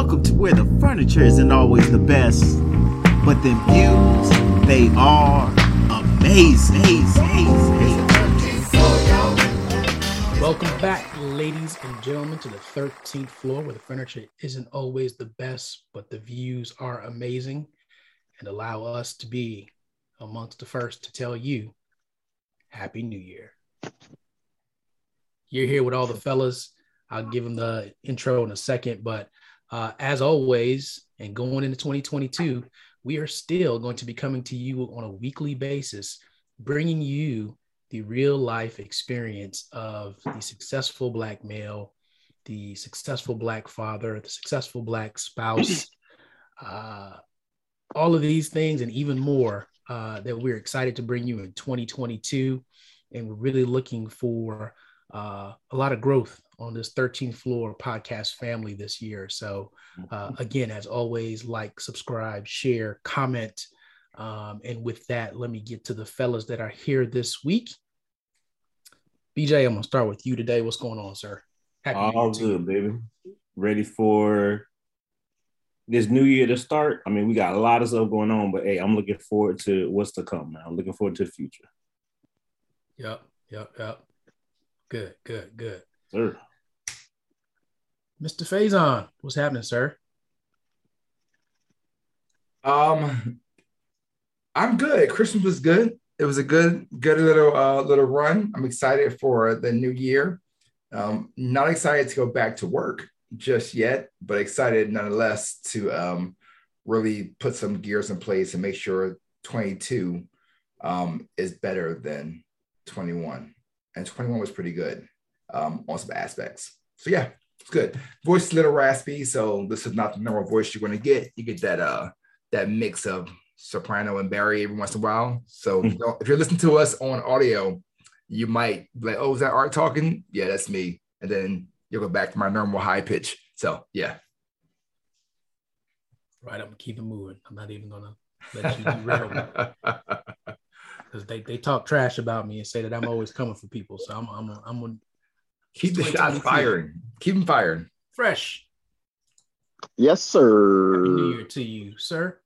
Welcome to where the furniture isn't always the best, but the views, they are amazing. Welcome back, ladies and gentlemen, to the 13th floor where the furniture isn't always the best, but the views are amazing and allow us to be amongst the first to tell you Happy New Year. You're here with all the fellas. I'll give them the intro in a second, but uh, as always, and going into 2022, we are still going to be coming to you on a weekly basis, bringing you the real life experience of the successful Black male, the successful Black father, the successful Black spouse, uh, all of these things and even more uh, that we're excited to bring you in 2022. And we're really looking for uh, a lot of growth on this 13th floor podcast family this year. So, uh, again, as always, like, subscribe, share, comment. Um, and with that, let me get to the fellas that are here this week. BJ, I'm gonna start with you today. What's going on, sir? Happy All good, baby. Ready for this new year to start? I mean, we got a lot of stuff going on, but hey, I'm looking forward to what's to come. Now, I'm looking forward to the future. Yep, yep, yep. Good, good, good. Sir. Mr. Faison, what's happening, sir? Um, I'm good. Christmas was good. It was a good, good little uh, little run. I'm excited for the new year. Um, not excited to go back to work just yet, but excited nonetheless to um, really put some gears in place and make sure 22 um, is better than 21. And 21 was pretty good um, on some aspects. So yeah, it's good. Voice is a little raspy, so this is not the normal voice you're going to get. You get that uh that mix of soprano and Barry every once in a while. So mm-hmm. if you're listening to us on audio, you might be like, "Oh, is that Art talking?" Yeah, that's me. And then you'll go back to my normal high pitch. So yeah. Right, I'm gonna keep it moving. I'm not even gonna let you derail me. Because they, they talk trash about me and say that I'm always coming for people. So I'm I'm I'm gonna Keep the shots firing. Keep them firing. Fresh. Yes, sir. Happy New Year to you, sir.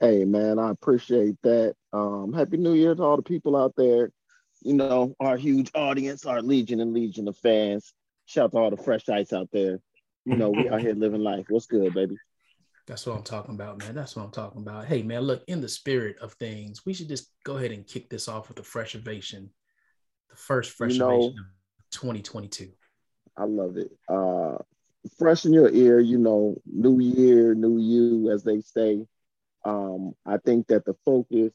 Hey, man, I appreciate that. Um, Happy New Year to all the people out there. You know, our huge audience, our legion and legion of fans. Shout out to all the fresh ice out there. You know, we out here living life. What's good, baby? That's what I'm talking about, man. That's what I'm talking about. Hey, man, look, in the spirit of things, we should just go ahead and kick this off with a fresh ovation. The first fresh you know, ovation 2022? I love it. Uh, fresh in your ear, you know, new year, new you, as they say. Um, I think that the focus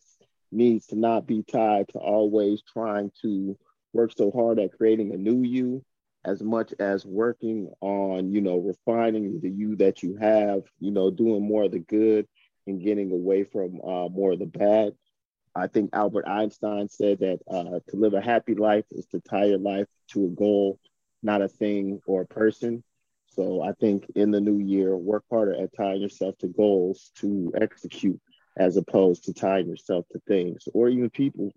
needs to not be tied to always trying to work so hard at creating a new you as much as working on, you know, refining the you that you have, you know, doing more of the good and getting away from uh, more of the bad. I think Albert Einstein said that uh, to live a happy life is to tie your life to a goal, not a thing or a person. So I think in the new year, work harder at tying yourself to goals to execute as opposed to tying yourself to things or even people.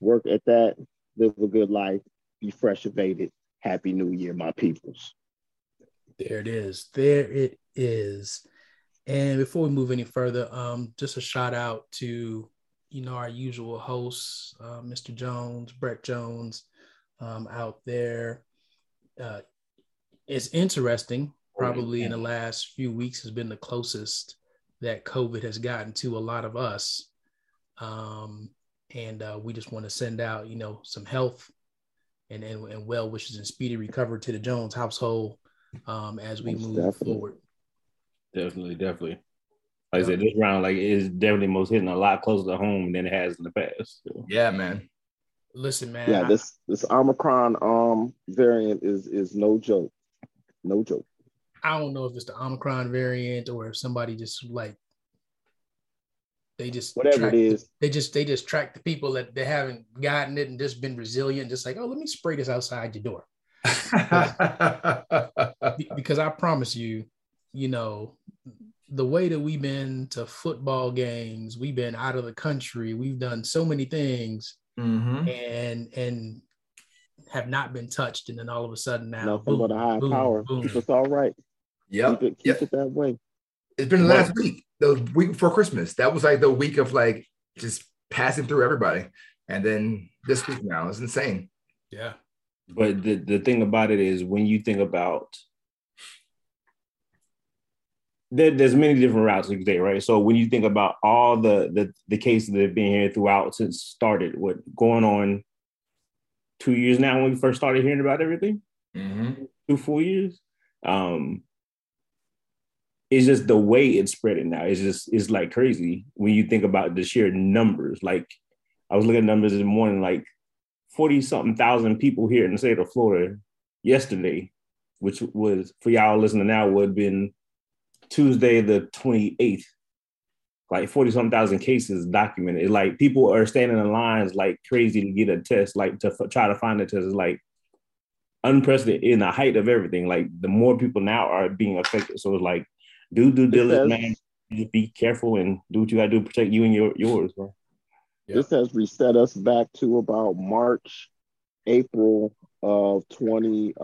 Work at that, live a good life, be fresh, evaded. Happy New Year, my peoples. There it is. There it is. And before we move any further, um, just a shout out to you know, our usual hosts, uh, Mr. Jones, Brett Jones, um, out there. Uh, it's interesting, probably in the last few weeks has been the closest that COVID has gotten to a lot of us. Um, and uh, we just want to send out, you know, some health and, and, and well wishes and speedy recovery to the Jones household um, as we move definitely. forward. Definitely, definitely. Like I said, this round like is definitely most hitting a lot closer to home than it has in the past. So. Yeah, man. Listen, man. Yeah, I, this this Omicron um variant is is no joke. No joke. I don't know if it's the Omicron variant or if somebody just like they just whatever it is. The, they just they just track the people that they haven't gotten it and just been resilient, just like, oh, let me spray this outside your door. because I promise you, you know, the way that we've been to football games, we've been out of the country, we've done so many things, mm-hmm. and and have not been touched, and then all of a sudden now, boom, but a high boom, power, boom. it's all right. Yeah, Keep it, keep yep. it that way. It's been the last week, the week before Christmas. That was like the week of like just passing through everybody, and then this week now is insane. Yeah. But the, the thing about it is when you think about there, there's many different routes you can take, right? So when you think about all the the, the cases that have been here throughout since started, what going on two years now when we first started hearing about everything, Mm-hmm. two four years. Um it's just the way it's spreading now. It's just it's like crazy when you think about the sheer numbers. Like I was looking at numbers this morning, like 40 something thousand people here in the state of Florida yesterday, which was for y'all listening now would have been Tuesday the 28th. Like 40 something thousand cases documented. Like people are standing in lines like crazy to get a test, like to f- try to find a test. It's like unprecedented in the height of everything. Like the more people now are being affected. So it's like do due diligence, man. Just be careful and do what you gotta do to protect you and your yours, bro. Yeah. This has reset us back to about March, April of 2019.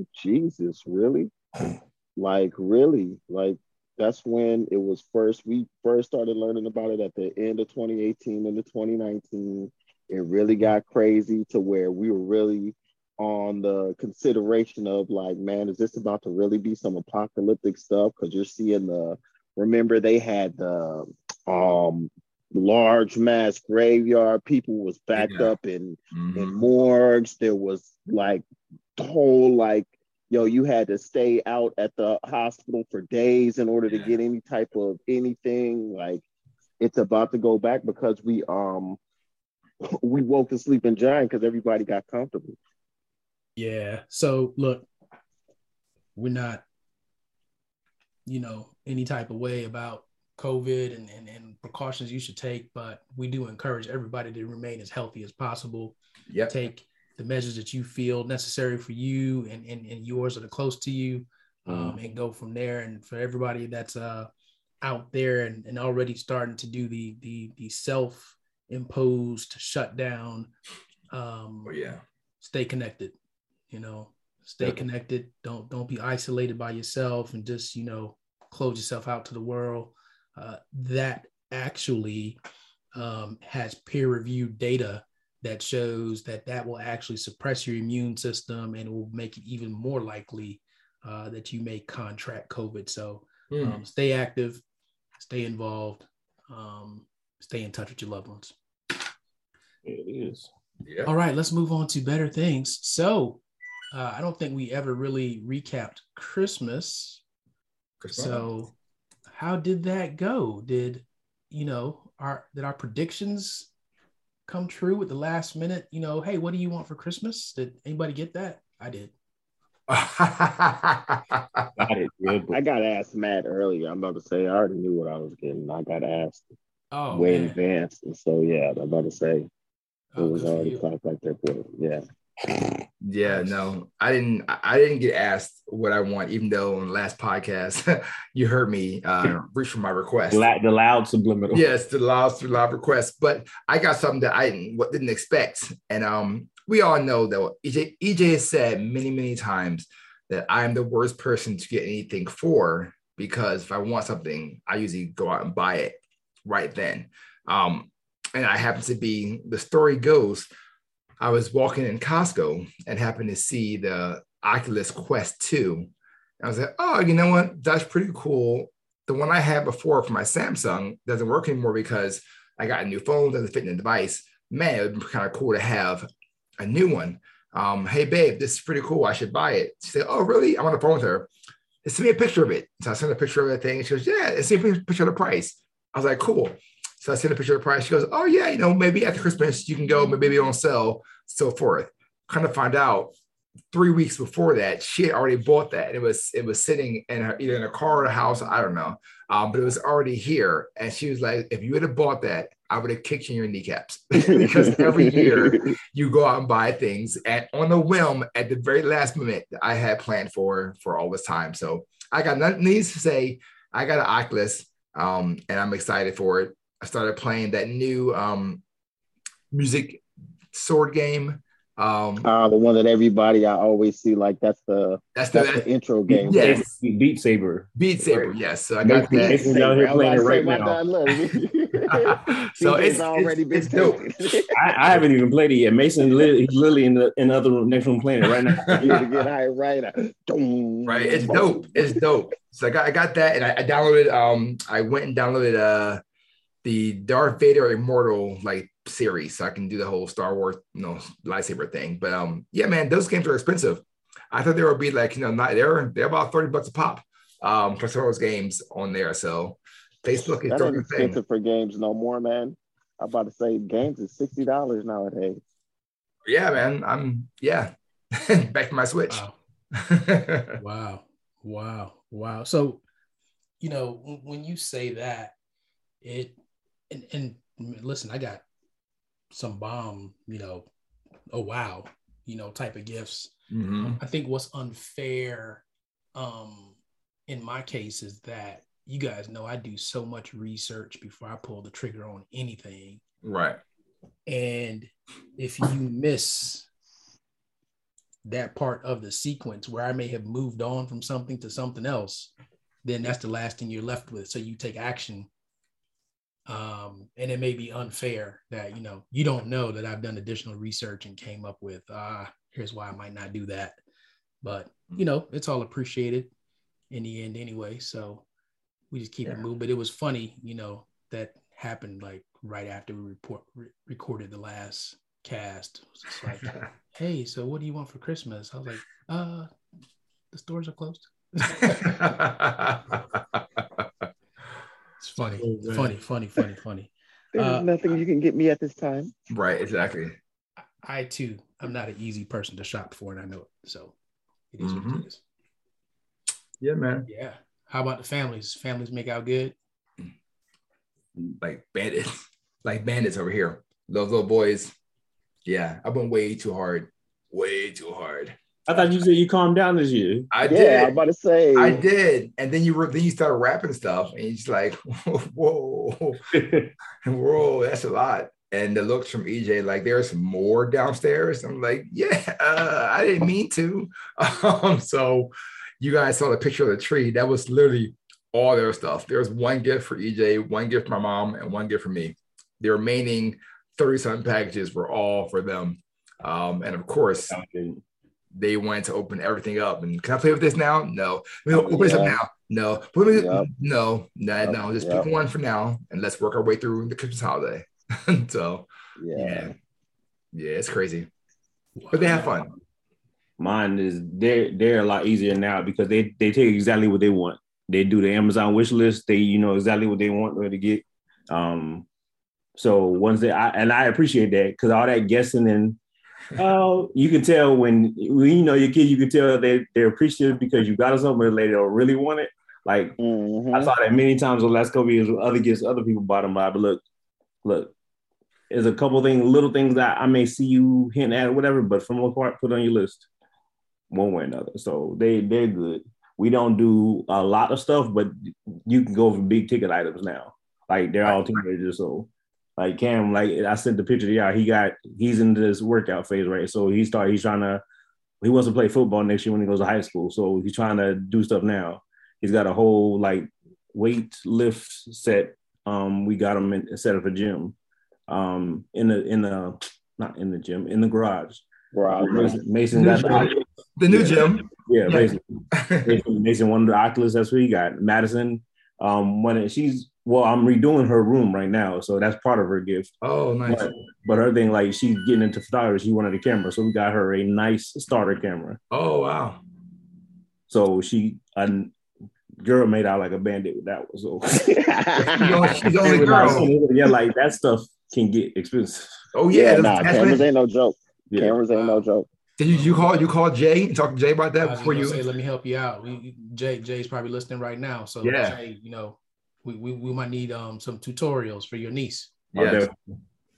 Uh, Jesus, really? Like, really? Like, that's when it was first, we first started learning about it at the end of 2018 into 2019. It really got crazy to where we were really on the consideration of like, man, is this about to really be some apocalyptic stuff? Because you're seeing the, remember they had the um large mass graveyard. People was backed Yeah. up in Mhm. in morgues. There was like the whole like yo, you had to stay out at the hospital for days in order to get any type of anything. Like it's about to go back because we um we woke the sleeping giant because everybody got comfortable. Yeah. So look, we're not, you know, any type of way about COVID and, and, and precautions you should take, but we do encourage everybody to remain as healthy as possible. Yep. Take the measures that you feel necessary for you and, and, and yours that are close to you, um, and go from there. And for everybody that's uh, out there and, and already starting to do the the the self imposed shutdown, um, Oh yeah. stay connected you know stay Yeah. connected don't don't be isolated by yourself and just you know close yourself out to the world uh, that actually um, has peer reviewed data that shows that that will actually suppress your immune system and will make it even more likely uh, that you may contract covid so Hmm. um, stay active stay involved um, stay in touch with your loved ones It is. yeah. all right, let's move on to better things. So, uh, I don't think we ever really recapped Christmas. Christmas. So, how did that go? Did you know our did our predictions come true with the last minute? You know, hey, what do you want for Christmas? Did anybody get that? I did. Got it. Yeah, I got asked Matt earlier. I'm about to say I already knew what I was getting. I got asked Oh, way in advance. And so yeah, I'm about to say it Oh, was already you. clocked like there for it. Yeah. No, I didn't. I I didn't get asked what I want, even though on the last podcast you heard me uh, reach for my request. the, la- the loud subliminal. Yes, the loud live request. But I got something that I didn't, what didn't expect, and um, we all know that EJ EJ has said many many times that I'm the worst person to get anything for because if I want something, I usually go out and buy it right then. Um, and I happen to be the story goes, I was walking in Costco and happened to see the Oculus Quest 2. I was like, oh, you know what? That's pretty cool. The one I had before for my Samsung doesn't work anymore because I got a new phone, doesn't fit in the device. Man, it would be kind of cool to have a new one. Um, hey, babe, this is pretty cool. I should buy it. She said, oh, really? I'm on the phone with her. Send me a picture of it. So I sent a picture of the thing. She goes, yeah, and send me a picture of the price. I was like, cool. So I sent a picture of the price. She goes, oh, yeah, you know, maybe after Christmas you can go, maybe on won't so forth. Kind of find out three weeks before that, she had already bought that. It was it was sitting in her either in a car or a house, I don't know. Um, but it was already here. And she was like, if you would have bought that, I would have kicked you in your kneecaps. because every year you go out and buy things and on a whim at the very last minute that I had planned for for all this time. So I got nothing needs to say. I got an Oculus um, and I'm excited for it. I started playing that new um, music sword game Um, Uh, the one that everybody I always see like that's the that's the, that's the intro game. Yes. Beat Saber. Beat Saber. Yes, so I got Mason- that. Mason- out here playing it right now. So TJ's it's already it's, been it's dope. I, I haven't even played it yet. Mason, li- he's literally in the in the other room, next room playing it right now. Get get high right. Dum. Right, it's dope. It's dope. So I got I got that, and I, I downloaded. Um, I went and downloaded uh the Darth Vader Immortal like series, so I can do the whole Star Wars you know lightsaber thing. But um, yeah, man, those games are expensive. I thought they would be like you know not they're they're about thirty bucks a pop. Um, for some of those games on there. So Facebook is That doing ain't the thing. for games no more, man. I'm about to say games is sixty dollars nowadays. Yeah, man. I'm yeah. Back to my Switch. Wow. Wow. Wow. Wow. So, you know, when you say that, it and, and listen, I got some bomb, you know, oh wow, you know, type of gifts. Mhm. I think what's unfair um in my case is that you guys know I do so much research before I pull the trigger on anything. Right. And if you miss that part of the sequence where I may have moved on from something to something else, then that's the last thing you're left with. So you take action. Um, and it may be unfair that you know you don't know that I've done additional research and came up with ah, here's why I might not do that. But you know, it's all appreciated in the end anyway. So we just keep Yeah. it moving. But it was funny, you know, that happened like right after we report re- recorded the last cast. It was like, hey, so what do you want for Christmas? I was like, uh, the stores are closed. It's funny, Oh, funny, funny, funny, funny. There's Uh, nothing you can get me at this time. right, exactly. I- I too, I'm not an easy person to shop for, and I know it. So it is what Mhm. it is. Yeah, man. Yeah. How about the families? Families make out good. Like bandits, like bandits over here. Those little boys. Yeah, I've been way too hard. Way too hard. I thought you said you calmed down this year. I yeah, did. I'm about to say. I did. And then you were then you started rapping stuff, and you're just like, whoa, whoa, that's a lot. And the looks from EJ, like there's more downstairs. I'm like, yeah, uh, I didn't mean to. Um, so you guys saw the picture of the tree. That was literally all their stuff. There was one gift for EJ, one gift for my mom, and one gift for me. The remaining 30 something packages were all for them. Um, and of course, they wanted to open everything up. And can I play with this now? No. We Oh, open this up now. No. Yep. No. No. Yep. No. Just Yep. pick one for now, and let's work our way through the Christmas holiday. so yeah. yeah, yeah, it's crazy, but they have fun. Mine is they're they're a lot easier now because they they take exactly what they want. They do the Amazon wish list. They you know exactly what they want where to get. Um, so once they I, and I appreciate that because all that guessing and oh you can tell when, when you know your kid you can tell they they're appreciative because you got them something they don't really want it. Like Mhm. I saw that many times over the last couple years with other gifts other people bought them by. But look, look, there's a couple things, little things that I may see you hint at or whatever, but for the most part, put on your list one way or another. So they they're good. We don't do a lot of stuff, but you can go for big ticket items now. Like they're all teenagers, so like Cam, like I sent the picture to y'all. He got he's in this workout phase, right? So he started. He's trying to. He wants to play football next year when he goes to high school. So he's trying to do stuff now. He's got a whole like weight lift set. Um, we got him in, set up a gym. Um, in the in the not in the gym in the garage. Right. Mason, Mason got the, The new Yeah. gym. yeah, Yeah. Mason, Mason wanted the Oculus. That's what he got. Madison, um, when she's well, I'm redoing her room right now, so that's part of her gift. oh, nice. But, but her thing, like she's getting into photography, she wanted a camera, so we got her a nice starter camera. Oh, wow. So she a girl made out like a bandit with that one. So She's only, she's the only girl. yeah, like that stuff can get expensive. Oh yeah. Yeah, nah, cameras ain't no joke. Yeah. Cameras ain't no joke. Did you, you call you call Jay and talk to Jay about I that was before you? say, let me help you out. We, Jay, Jay's probably listening right now. So Yeah. Jay, you know, we, we, we might need um some tutorials for your niece. Oh, Yes. definitely.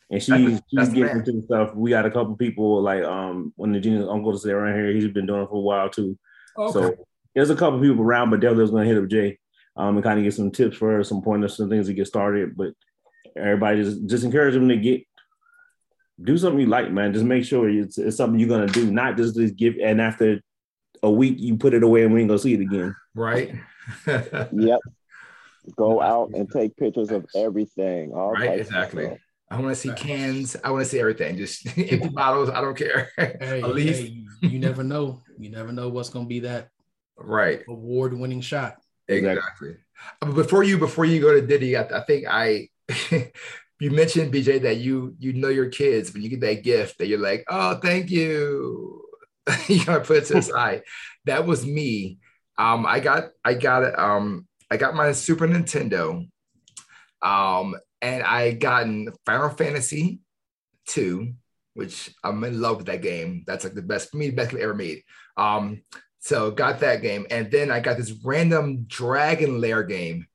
And she, That's she's that's getting into stuff. We got a couple people like um when the genius uncle to stay around here, he's been doing it for a while too. Okay. So there's a couple people around, but definitely was gonna hit up Jay um and kind of get some tips for her, some pointers, some things to get started. But everybody just just encourage them to get do something you like, man. Just make sure it's, it's something you're gonna do, not just just give. And after a week, you put it away and we ain't gonna see it again. Right. Yep. Go out and take pictures of everything. All Right, exactly. I want to see cans. I want to see everything. Just empty bottles. I don't care. Hey, At least, hey, you never know. You never know what's gonna be that right. award-winning shot. Exactly. Exactly. Uh, before you before you go to Diddy, I, I think I you mentioned BJ that you you know your kids when you get that gift that you're like, oh, thank you. you gotta put it to the side. That was me. Um, I got I got. Um, I got my Super Nintendo. Um, and I gotten Final Fantasy 2, which I'm in love with that game. That's like the best for me, best game ever made. Um, so got that game, and then I got this random Dragon Lair game.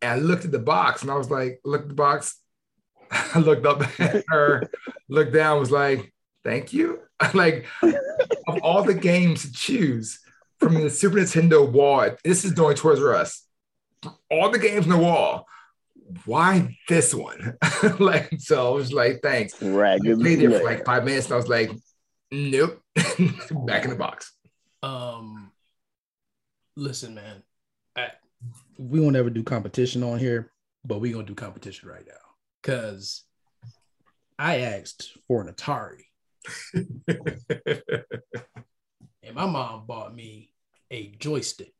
And I looked at the box, and I was like, look at the box. I looked up at her, looked down, was like, thank you. like of all the games to choose from the Super Nintendo wall, this is doing Toys R Us. All the games on the wall. Why this one? like, so I was like, thanks. I Dragon played there for like five minutes, and I was like, nope, back in the box. Um, listen, man, I, we won't ever do competition on here, but we gonna do competition right now because I asked for an Atari, and my mom bought me a joystick.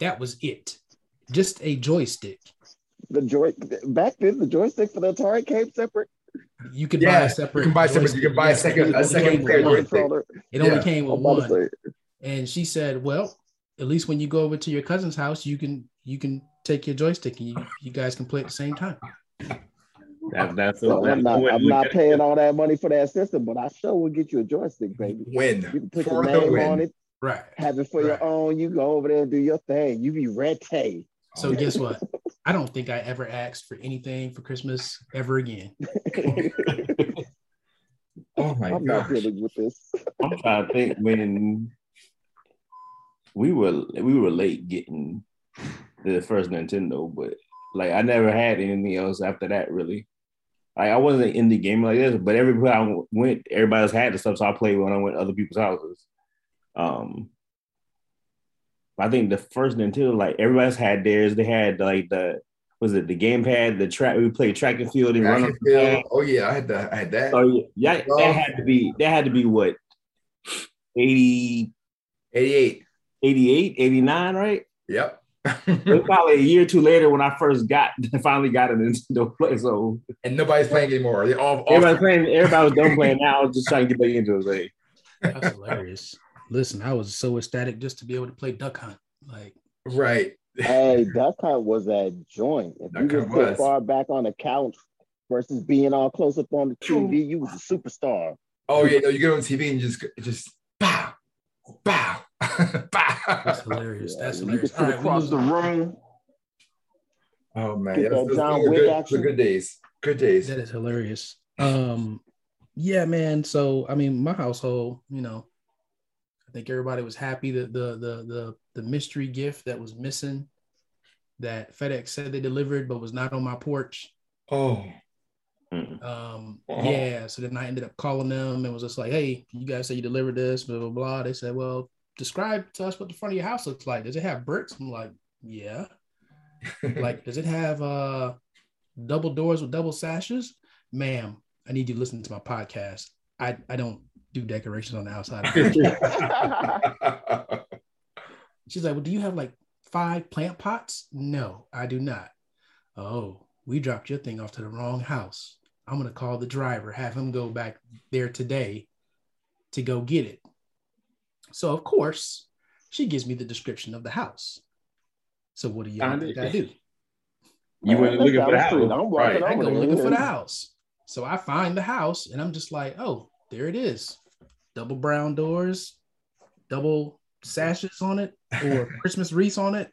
That was it, just a joystick. The joy back then, the joystick for the Atari came separate. You could buy a separate. you can buy separate- you joystick. can buy a second- it a only second came with player one. joystick. Controller. It only Yeah, came I'm with one. And she said, "Well, at least when you go over to your cousin's house, you can you can take your joystick and you, you guys can play at the same time." That, that's so I'm not, the way I'm not paying all that money for that system, but I sure will get you a joystick, baby. Win. You can put For your name win. on it, Right. have it for Right. your own. You go over there and do your thing. You be ready. So guess what? I don't think I ever asked for anything for Christmas ever again. Oh my god. I'm not gosh. dealing with this. I'm trying to think when we were we were late getting the first Nintendo, but like I never had anything else after that really. Like I wasn't an indie gamer like this, but everywhere I went, everybody else had the stuff, so I played when I went to other people's houses. Um, I think the first Nintendo, like everybody's had theirs. They had like the was it the gamepad, the track we played track and field and run. Track and field. Oh yeah, I had that. I had that. So yeah, that had to be that had to be what 80, 88. 88, 89, right? Yep. It was probably a year or two later when I first got finally got a Nintendo play. So and nobody's playing anymore. They all, all everybody playing, everybody was done playing now. I was just trying to get back into it. Like, That's hilarious. Listen, I was so ecstatic just to be able to play Duck Hunt. Like, right. hey, Duck Hunt was that joint. If you Duck just Hunt sit far back on the couch versus being all close up on the TV, you was a superstar. Oh yeah, no, you get on TV and just just bow, bow, that's bow. hilarious. That's hilarious. sit All right, across the room. Oh man, Get yeah, those, that John were Wick good, action. good days. Good days. That is hilarious. Um, yeah, man. So I mean, my household, you know, I think everybody was happy that the the the the mystery gift that was missing that FedEx said they delivered but was not on my porch. Oh, mm. Um, Oh. yeah. So then I ended up calling them and was just like, "Hey, you guys say you delivered this, blah blah blah." They said, "Well, describe to us what the front of your house looks like. Does it have bricks?" I'm like, "Yeah." like, does it have uh double doors with double sashes? Ma'am, I need you to listen to my podcast. I I don't do decorations on the outside. of the house." She's like, "Well, do you have like five plant pots?" No, I do not. Oh, we dropped your thing off to the wrong house. I'm gonna call the driver, have him go back there today to go get it. So of course, she gives me the description of the house. So what do you Found think. I do? you went looking for the house. I'm Right. I go looking for the house. So I find the house and I'm just like, oh, there it is. Double brown doors, double sashes on it, or Christmas wreaths on it.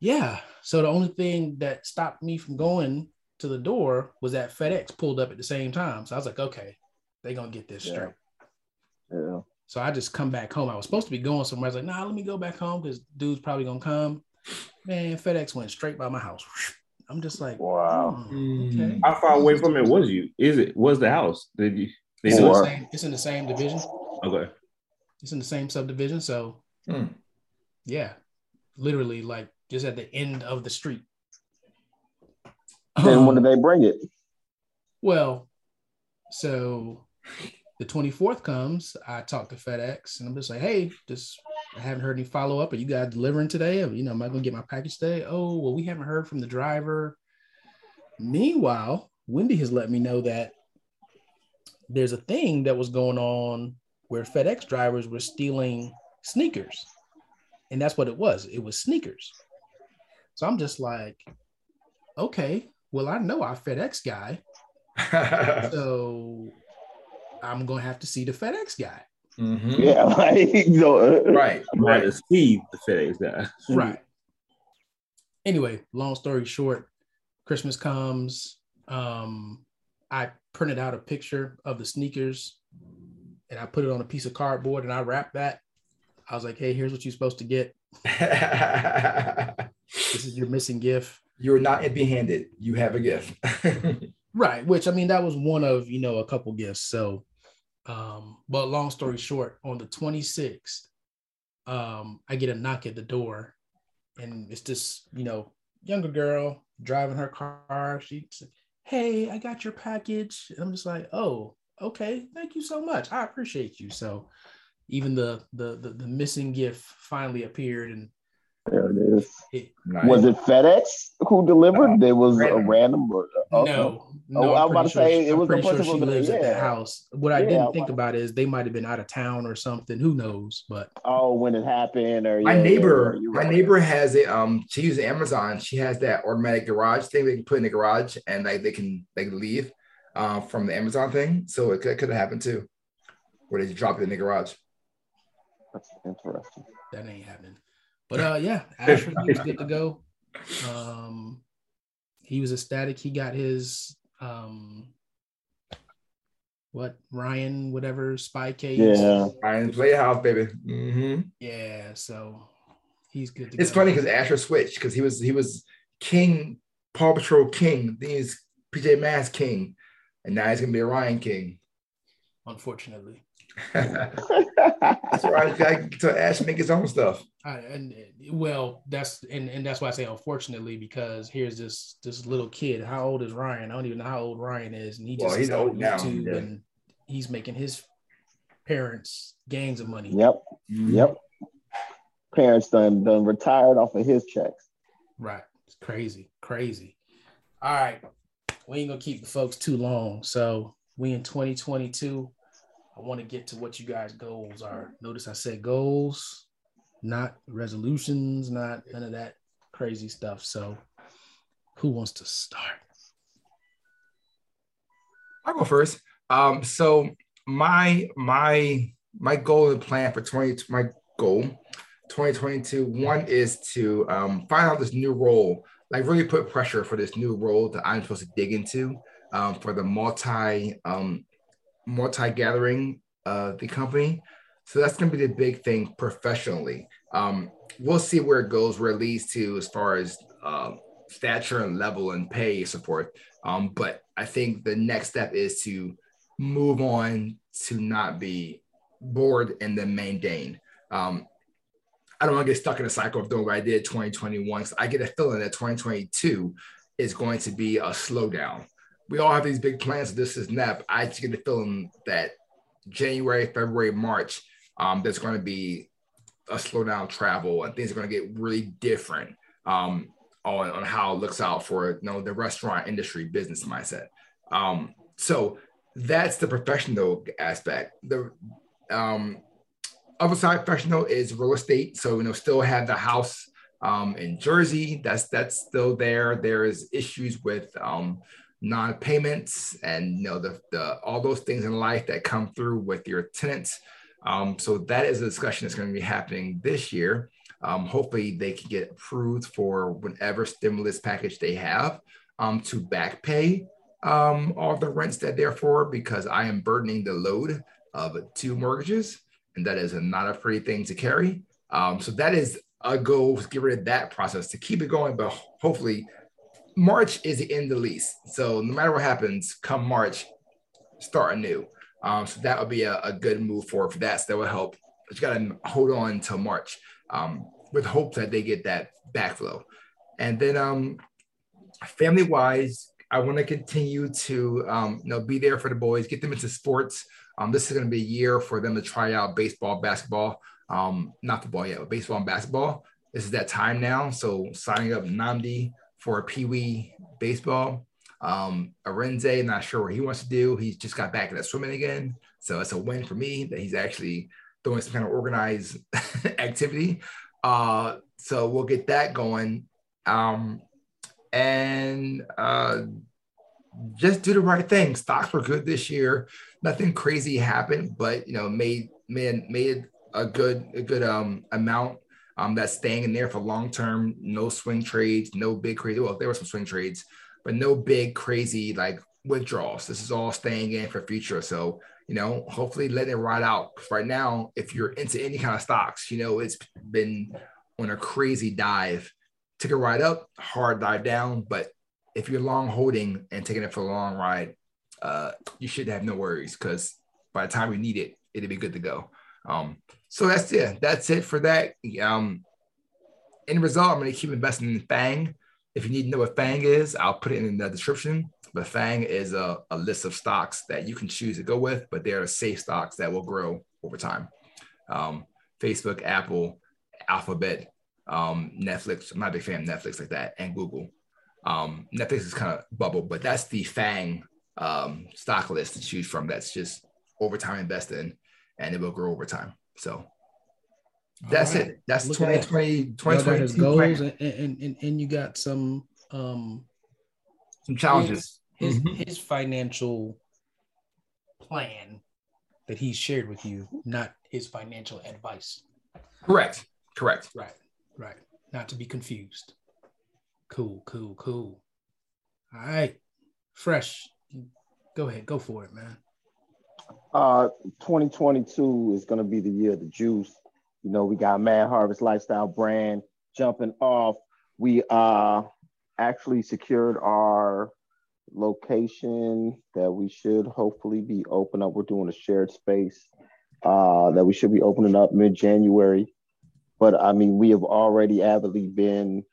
Yeah. So the only thing that stopped me from going to the door was that FedEx pulled up at the same time. So I was like, okay, they're gonna get this Yeah. straight. Yeah. So I just come back home. I was supposed to be going somewhere. I was like, nah, let me go back home because dude's probably gonna come. Man, FedEx went straight by my house. I'm just like, Wow. hmm, okay. How far away from it was you? Is it was the house? Did you? They It's in, the same, it's in the same division. Okay. It's in the same subdivision. So Hmm. yeah, literally like just at the end of the street. Then when Um, did they bring it? Well, so the 24th comes, I talk to FedEx and I'm just like, hey, just I haven't heard any follow up. Are you guys delivering today? Or, you know, am I gonna get my package today? Oh, well, we haven't heard from the driver. Meanwhile, Wendy has let me know that there's a thing that was going on where FedEx drivers were stealing sneakers. And that's what it was. It was sneakers. So I'm just like, okay, well, I know our FedEx guy. So I'm gonna have to see the FedEx guy. Mhm. Yeah, like you know, uh, Right. Right. to see the FedEx guy. Right. Anyway, long story short, Christmas comes. Um, I printed out a picture of the sneakers and I put it on a piece of cardboard and I wrapped that. I was like, hey, here's what you're supposed to get. This is your missing gift. You're not empty handed. You have a gift. Right. Which I mean, that was one of, you know, a couple gifts. So, um, but long story short, on the 26th, um, I get a knock at the door and it's this, you know, younger girl driving her car. She's like, hey, I got your package. And I'm just like, oh, okay, thank you so much. I appreciate you. So even the the the, the missing gift finally appeared and there it is. Nice. Was it FedEx who delivered? There was a random. random. okay. No, Oh, no. I I'm was about to pretty say, sure, it I'm was the pretty sure person she from the- lives at that house. What I Yeah, didn't think about- about is they might have been out of town or something. Who knows? But Oh, when it happened, or my yeah, yeah, neighbor, yeah, my right. neighbor has it. um. She uses Amazon. She has that automatic garage thing they can put in the garage, and like they can they leave, uh, from the Amazon thing. So it could, could have happened too, where they drop it in the garage. That's interesting. that ain't happening. But uh, yeah, Asher he was good to go. Um, he was ecstatic. He got his um, what Ryan whatever spy case. Yeah, Ryan Playhouse, baby. hmm yeah. So he's good to It's go. funny because Asher switched because he was he was King, Paw Patrol King. Then he's PJ Masks King, and now he's gonna be a Ryan King. unfortunately. That's right. I to Ash make his own stuff. I, and well, that's and, and that's why I say unfortunately because here's this this little kid. How old is Ryan? I don't even know how old Ryan is, and he Well, just he's is on old now, YouTube yeah. and he's making his parents gains of money. yep, Mm-hmm. yep. Parents done done retired off of his checks. Right. It's crazy, crazy. All right. We ain't gonna keep the folks too long. So we in 2022. I want to get to what you guys' goals are. Notice I said goals, not resolutions, not none of that crazy stuff. So who wants to start? I'll go first. Um, so my my my goal and plan for 20 my goal 2022 one is to um, find out this new role like really put pressure for this new role that i'm supposed to dig into um, for the multi um, multi gathering uh, the company so that's going to be the big thing professionally um, we'll see where it goes where it leads to as far as um, stature and level and pay support um, but I think the next step is to move on to not be bored and then maintain. Um, I don't want to get stuck in a cycle of doing what I did 2021. So I get a feeling that 2022 is going to be a slowdown. We all have these big plans. This is but I just get the feeling that January, February, March, um, there's going to be a slowdown travel and things are going to get really different. Um, on, on how it looks out for you know the restaurant industry business mindset. Um, so that's the professional aspect. The um, other side professional is real estate. So you know, still have the house um, in Jersey. That's that's still there. There is issues with um, non-payments and you know the, the all those things in life that come through with your tenants. Um, so that is a discussion that's going to be happening this year. Um, hopefully, they can get approved for whatever stimulus package they have um, to back pay um, all the rents that they're for because I am burdening the load of two mortgages, and that is not a pretty thing to carry. Um, so that is a goal get rid of that process to keep it going, but hopefully March is the end of the lease. So no matter what happens, come March, start anew. Um, so that would be a, a good move forward for that. So that will help. But you got to hold on until March um, with hope that they get that backflow. And then um, family wise, I want to continue to um, you know be there for the boys, get them into sports. Um, this is going to be a year for them to try out baseball, basketball, um, not football yet, but baseball and basketball. This is that time now. So signing up Namdi for Pee Wee baseball. Um, Arenze, not sure what he wants to do. He's just got back into swimming again. So it's a win for me that he's actually doing some kind of organized activity. Uh, so we'll get that going. Um, and uh, just do the right thing. Stocks were good this year. Nothing crazy happened, but you know, made made made a good a good um amount um that's staying in there for long term. No swing trades, no big crazy. Well, there were some swing trades, but no big crazy like withdrawals. This is all staying in for future. So you know, hopefully let it ride out. Right now, if you're into any kind of stocks, you know, it's been on a crazy dive. Took a ride up, hard dive down, but if you're long holding and taking it for a long ride, uh, you should have no worries because by the time you need it, it'll be good to go. Um, so that's it. That's it for that. Um, in result, I'm to keep investing in Fang. If you need to know what Fang is, I'll put it in the description. But Fang is a, a list of stocks that you can choose to go with, but they are safe stocks that will grow over time. Um, Facebook, Apple, Alphabet, um, Netflix. I'm not a big fan of Netflix like that, and Google. Um, Netflix is kind of bubble, but that's the FANG um, stock list to choose from. That's just over time invest in, and it will grow over time. So that's right. it. That's Look 2020, 2020 goals, and, and, and, and, you got some um, some challenges. His, his, mm-hmm. his financial plan that he shared with you, not his financial advice. Correct. Correct. Right. Right. Not to be confused. Cool, cool, cool. All right. Fresh. Go ahead. Go for it, man. Uh 2022 is gonna be the year of the juice. You know, we got Mad Harvest Lifestyle brand jumping off. We uh actually secured our location that we should hopefully be open up. We're doing a shared space uh, that we should be opening up mid-January. But I mean, we have already avidly been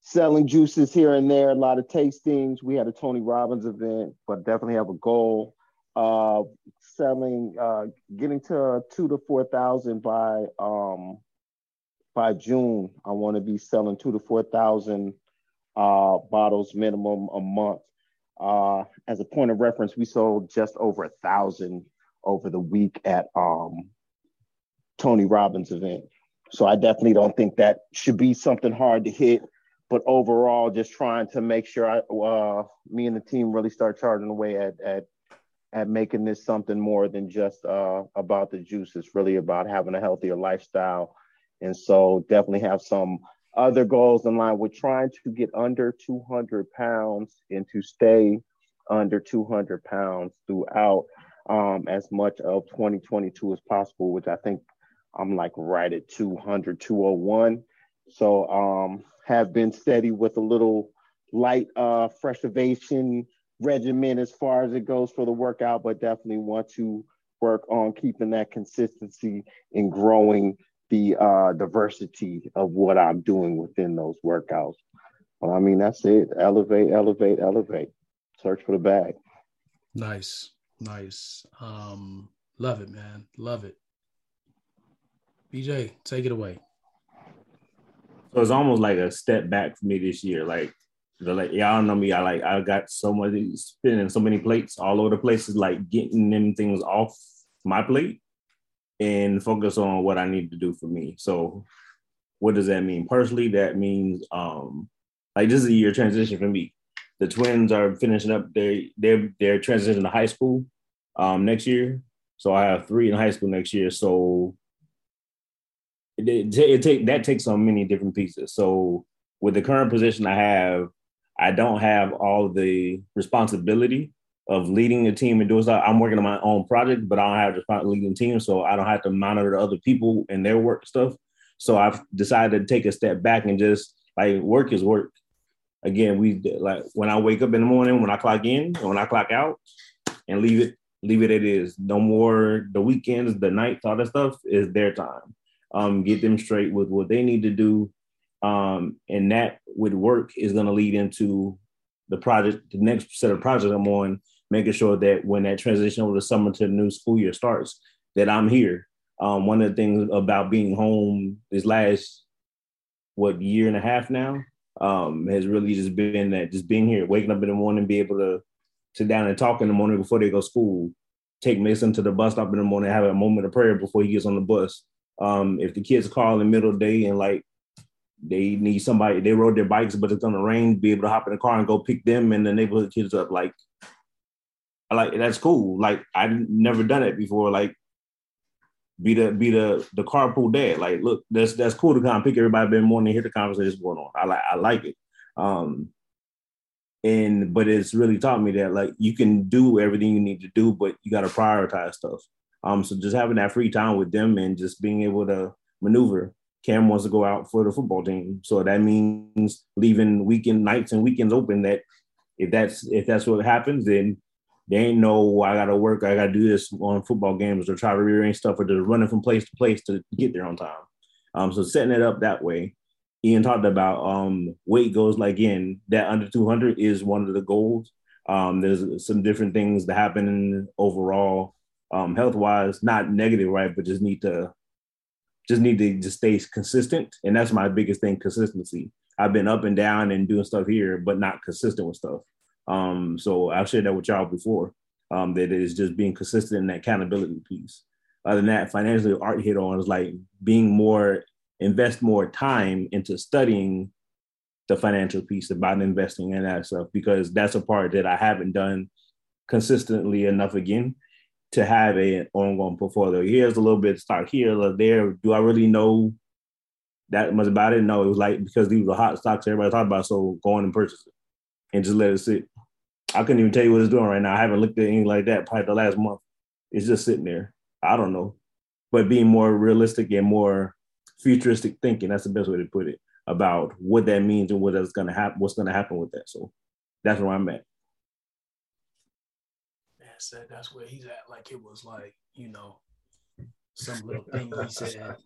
selling juices here and there, a lot of tastings. We had a Tony Robbins event, but definitely have a goal. Uh, selling, uh, getting to two to four thousand by um, by June. I want to be selling two to four thousand uh, bottles minimum a month. Uh, as a point of reference, we sold just over a thousand over the week at um, Tony Robbins event. So I definitely don't think that should be something hard to hit but overall, just trying to make sure I, uh, me and the team really start charging away at at at making this something more than just uh, about the juice. It's really about having a healthier lifestyle, and so definitely have some other goals in line. We're trying to get under 200 pounds and to stay under 200 pounds throughout um, as much of 2022 as possible, which I think I'm like right at 200, 201. So um, have been steady with a little light uh, freshtivation regimen as far as it goes for the workout, but definitely want to work on keeping that consistency and growing the uh, diversity of what I'm doing within those workouts. Well, I mean, that's it. Elevate, elevate, elevate. Search for the bag. Nice, nice. Um, love it, man. Love it. BJ, take it away. So it's almost like a step back for me this year. Like the like y'all know me, I like I got so much spinning so many plates all over the places, like getting them things off my plate and focus on what I need to do for me. So what does that mean? Personally, that means um like this is a year transition for me. The twins are finishing up their they're they're transitioning to high school um next year. So I have three in high school next year. So it, it, it take that takes on many different pieces. So with the current position I have, I don't have all the responsibility of leading a team and doing stuff. I'm working on my own project, but I don't have to leading team, so I don't have to monitor other people and their work stuff. So I've decided to take a step back and just like work is work. again, we like when I wake up in the morning, when I clock in, when I clock out, and leave it, leave it it is. No more the weekends, the nights, all that stuff is their time. Um, get them straight with what they need to do. Um, and that with work is going to lead into the project, the next set of projects I'm on, making sure that when that transition over the summer to the new school year starts, that I'm here. Um, one of the things about being home this last what year and a half now um, has really just been that just being here, waking up in the morning, be able to sit down and talk in the morning before they go to school, take Mason to the bus stop in the morning, have a moment of prayer before he gets on the bus. Um, if the kids call in the middle of the day and like they need somebody, they rode their bikes, but it's gonna rain, be able to hop in the car and go pick them and the neighborhood kids up. Like, I like that's cool. Like I've never done it before. Like be the be the the carpool dad. Like, look, that's that's cool to come pick everybody up in the morning, hear the conversation going on. I like I like it. Um and but it's really taught me that like you can do everything you need to do, but you gotta prioritize stuff. Um so just having that free time with them and just being able to maneuver. Cam wants to go out for the football team. So that means leaving weekend nights and weekends open that if that's if that's what happens, then they ain't know I gotta work, I gotta do this on football games or try to rearrange stuff or just running from place to place to get there on time. Um, so setting it up that way. Ian talked about um, weight goes like in that under 200 is one of the goals. Um, there's some different things that happen overall um, health wise, not negative, right? But just need to just need to just stay consistent, and that's my biggest thing: consistency. I've been up and down and doing stuff here, but not consistent with stuff. Um, so I've shared that with y'all before. Um, that is just being consistent in that accountability piece. Other than that, financially, art hit on is like being more invest more time into studying the financial piece about investing and that stuff because that's a part that I haven't done consistently enough again to have an ongoing portfolio. Here's a little bit of stock here, a little there. Do I really know that much about it? No, it was like because these were hot stocks everybody talked about, so go on and purchase it and just let it sit. I couldn't even tell you what it's doing right now. I haven't looked at anything like that probably the last month. It's just sitting there. I don't know. But being more realistic and more futuristic thinking, that's the best way to put it, about what that means and what is gonna happen, what's gonna happen with that. So that's where I'm at. Said that's where he's at. Like it was like, you know, some little thing he said.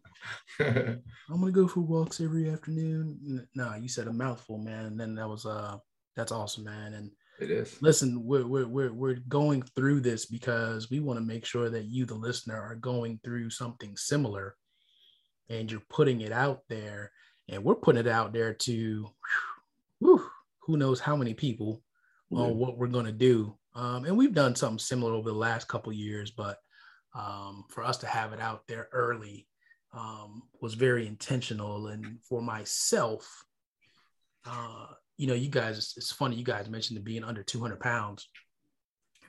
I'm gonna go for walks every afternoon. No, you said a mouthful, man. And then that was uh that's awesome, man. And it is. Listen, we're, we're, we're, we're going through this because we want to make sure that you, the listener, are going through something similar and you're putting it out there. And we're putting it out there to whew, who knows how many people on what we're going to do. Um, and we've done something similar over the last couple years, but um, for us to have it out there early um, was very intentional. And for myself, uh, you know, you guys, it's funny, you guys mentioned being under 200 pounds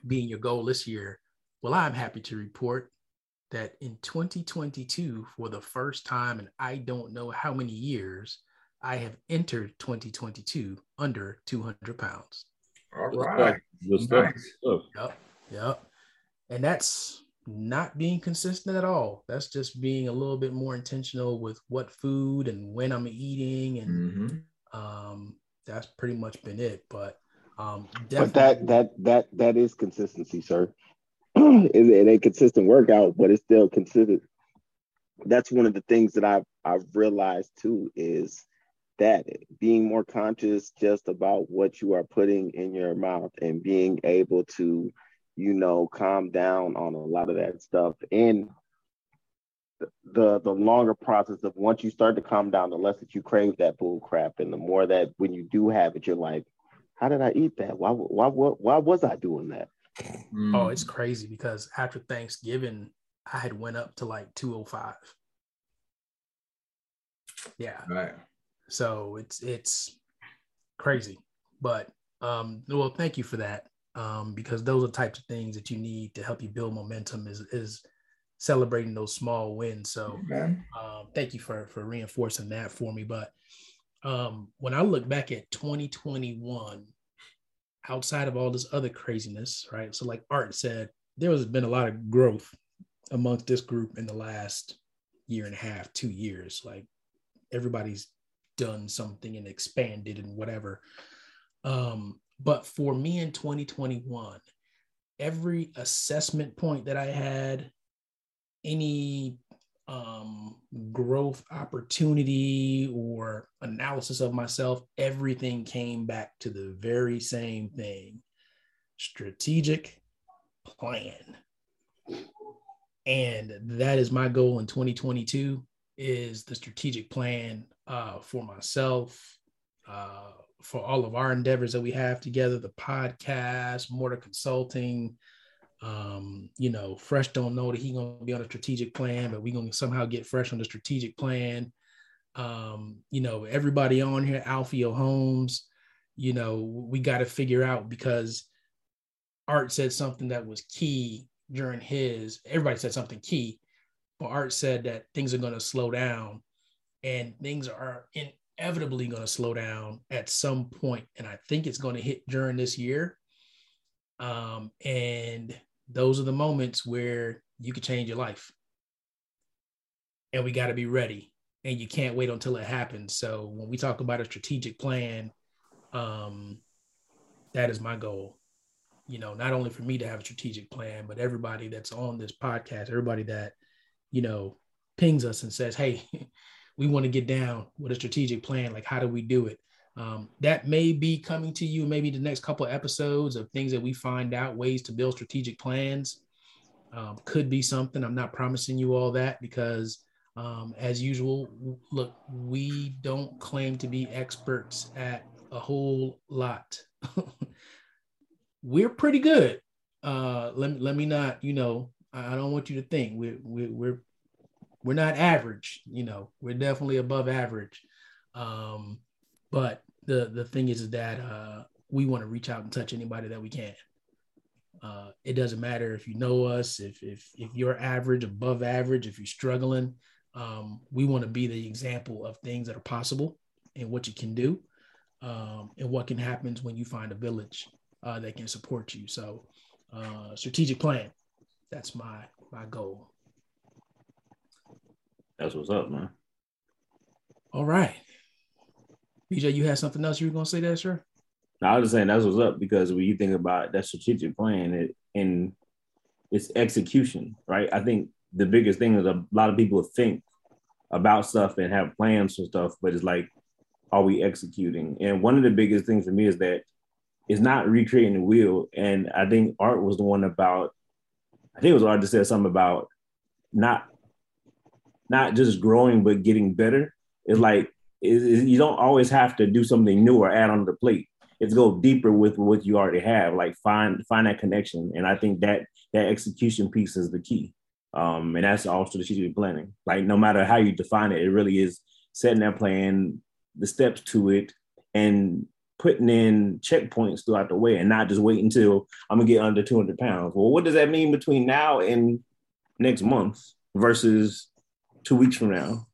being your goal this year. Well, I'm happy to report that in 2022, for the first time in I don't know how many years, I have entered 2022 under 200 pounds. All right. Nice. Yep. Yep. And that's not being consistent at all. That's just being a little bit more intentional with what food and when I'm eating and mm-hmm. um, that's pretty much been it. But um, but that that that that is consistency, sir. it, it ain't consistent workout, but it's still consistent. That's one of the things that I've I've realized too is that being more conscious just about what you are putting in your mouth and being able to, you know, calm down on a lot of that stuff and the the longer process of once you start to calm down, the less that you crave that bull crap, and the more that when you do have it, you're like, how did I eat that? Why why why, why was I doing that? Mm. Oh, it's crazy because after Thanksgiving, I had went up to like 205. Yeah. Right. So it's it's crazy. But um well thank you for that. Um because those are types of things that you need to help you build momentum is is celebrating those small wins. So um, thank you for for reinforcing that for me. But um, when I look back at 2021, outside of all this other craziness, right? So like Art said, there has been a lot of growth amongst this group in the last year and a half, two years. Like everybody's done something and expanded and whatever. Um, but for me in 2021, every assessment point that I had, any um, growth opportunity or analysis of myself, everything came back to the very same thing strategic plan. And that is my goal in 2022 is the strategic plan uh, for myself, uh, for all of our endeavors that we have together, the podcast, Mortar Consulting, um, you know, Fresh don't know that he gonna be on a strategic plan, but we're gonna somehow get Fresh on the strategic plan. Um, you know, everybody on here, Alfio Holmes, you know, we got to figure out because Art said something that was key during his. Everybody said something key, but Art said that things are gonna slow down, and things are inevitably gonna slow down at some point, and I think it's gonna hit during this year. Um, and those are the moments where you could change your life. And we got to be ready. And you can't wait until it happens. So when we talk about a strategic plan, um, that is my goal. You know, not only for me to have a strategic plan, but everybody that's on this podcast, everybody that, you know, pings us and says, Hey, we want to get down with a strategic plan. Like, how do we do it? Um, that may be coming to you maybe the next couple of episodes of things that we find out ways to build strategic plans um, could be something i'm not promising you all that because um, as usual look we don't claim to be experts at a whole lot we're pretty good uh, let, let me not you know i don't want you to think we're, we're, we're we're not average you know we're definitely above average um, but the the thing is, that uh, we want to reach out and touch anybody that we can. Uh, it doesn't matter if you know us, if if if you're average, above average, if you're struggling. Um, we want to be the example of things that are possible and what you can do, um, and what can happen when you find a village uh, that can support you. So, uh, strategic plan. That's my my goal. That's what's up, man. All right. BJ, you had something else you were gonna say there, sir? No, I was just saying that's what's up because when you think about that strategic plan it, and its execution, right? I think the biggest thing is a lot of people think about stuff and have plans for stuff, but it's like, are we executing? And one of the biggest things for me is that it's not recreating the wheel. And I think art was the one about, I think it was art that said something about not not just growing but getting better. It's like you don't always have to do something new or add on the plate. It's go deeper with what you already have. Like find find that connection, and I think that that execution piece is the key. Um, and that's all strategic planning. Like no matter how you define it, it really is setting that plan, the steps to it, and putting in checkpoints throughout the way, and not just wait until I'm gonna get under 200 pounds. Well, what does that mean between now and next month versus two weeks from now?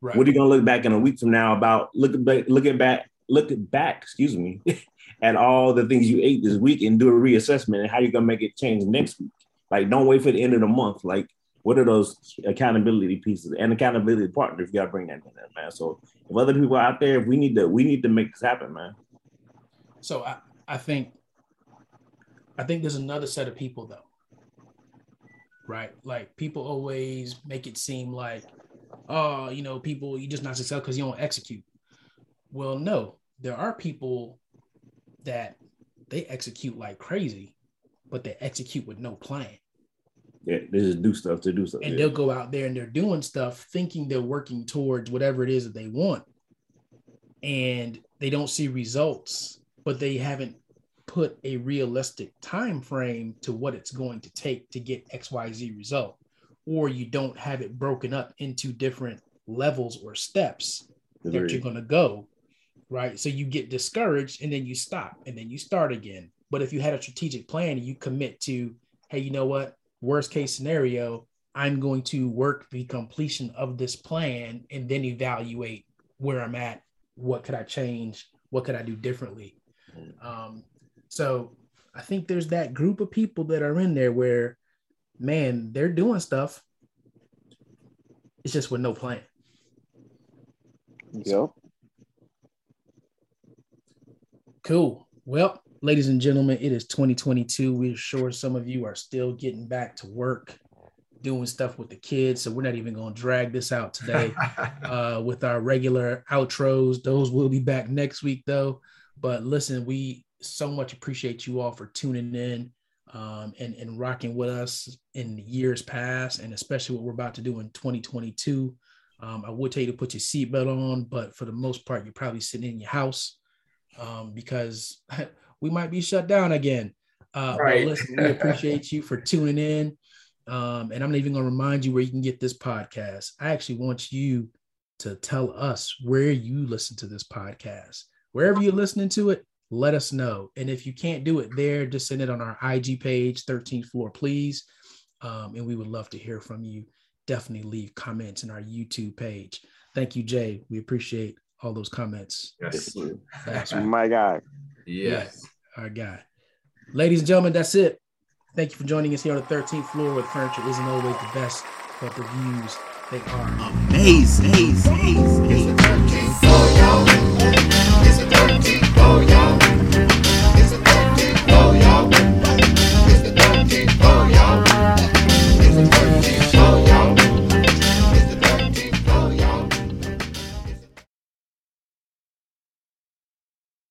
Right. What are you gonna look back in a week from now about looking back, looking back, looking back, excuse me, at all the things you ate this week and do a reassessment and how you're gonna make it change next week. Like, don't wait for the end of the month. Like, what are those accountability pieces and accountability partners? You gotta bring that in there, man. So if other people are out there, if we need to, we need to make this happen, man. So I, I think I think there's another set of people though. Right? Like people always make it seem like oh, you know, people, you just not successful because you don't execute. Well, no, there are people that they execute like crazy, but they execute with no plan. Yeah, they just do stuff to do stuff. And yeah. they'll go out there and they're doing stuff thinking they're working towards whatever it is that they want. And they don't see results, but they haven't put a realistic time frame to what it's going to take to get XYZ result or you don't have it broken up into different levels or steps Agreed. that you're going to go right? So you get discouraged and then you stop and then you start again. But if you had a strategic plan and you commit to hey you know what? Worst case scenario i'm going to work the completion of this plan and then evaluate where i'm at what could i change what could i do differently? Um, so i think there's that group of people that are in there where man, they're doing stuff. It's just with no plan. Yep. Cool. Well, ladies and gentlemen, it is 2022. We're sure some of you are still getting back to work, doing stuff with the kids. So we're not even going to drag this out today uh, with our regular outros. Those will be back next week, though. But listen, we so much appreciate you all for tuning in um, and, and rocking with us in years past, and especially what we're about to do in 2022. Um, I would tell you to put your seatbelt on, but for the most part, you're probably sitting in your house um, because we might be shut down again. Uh, right. But listen, we appreciate you for tuning in. Um, and I'm not even going to remind you where you can get this podcast. I actually want you to tell us where you listen to this podcast. Wherever you're listening to it, let us know. And if you can't do it there, just send it on our IG page, 13th floor, please. Um, and we would love to hear from you. Definitely leave comments in our YouTube page. Thank you, Jay. We appreciate all those comments. Yes. That's my guy. Yes. Our guy. Ladies and gentlemen, that's it. Thank you for joining us here on the 13th floor where the furniture isn't always the best, but the views, they are amazing. amazing. amazing it's a dirty, oh.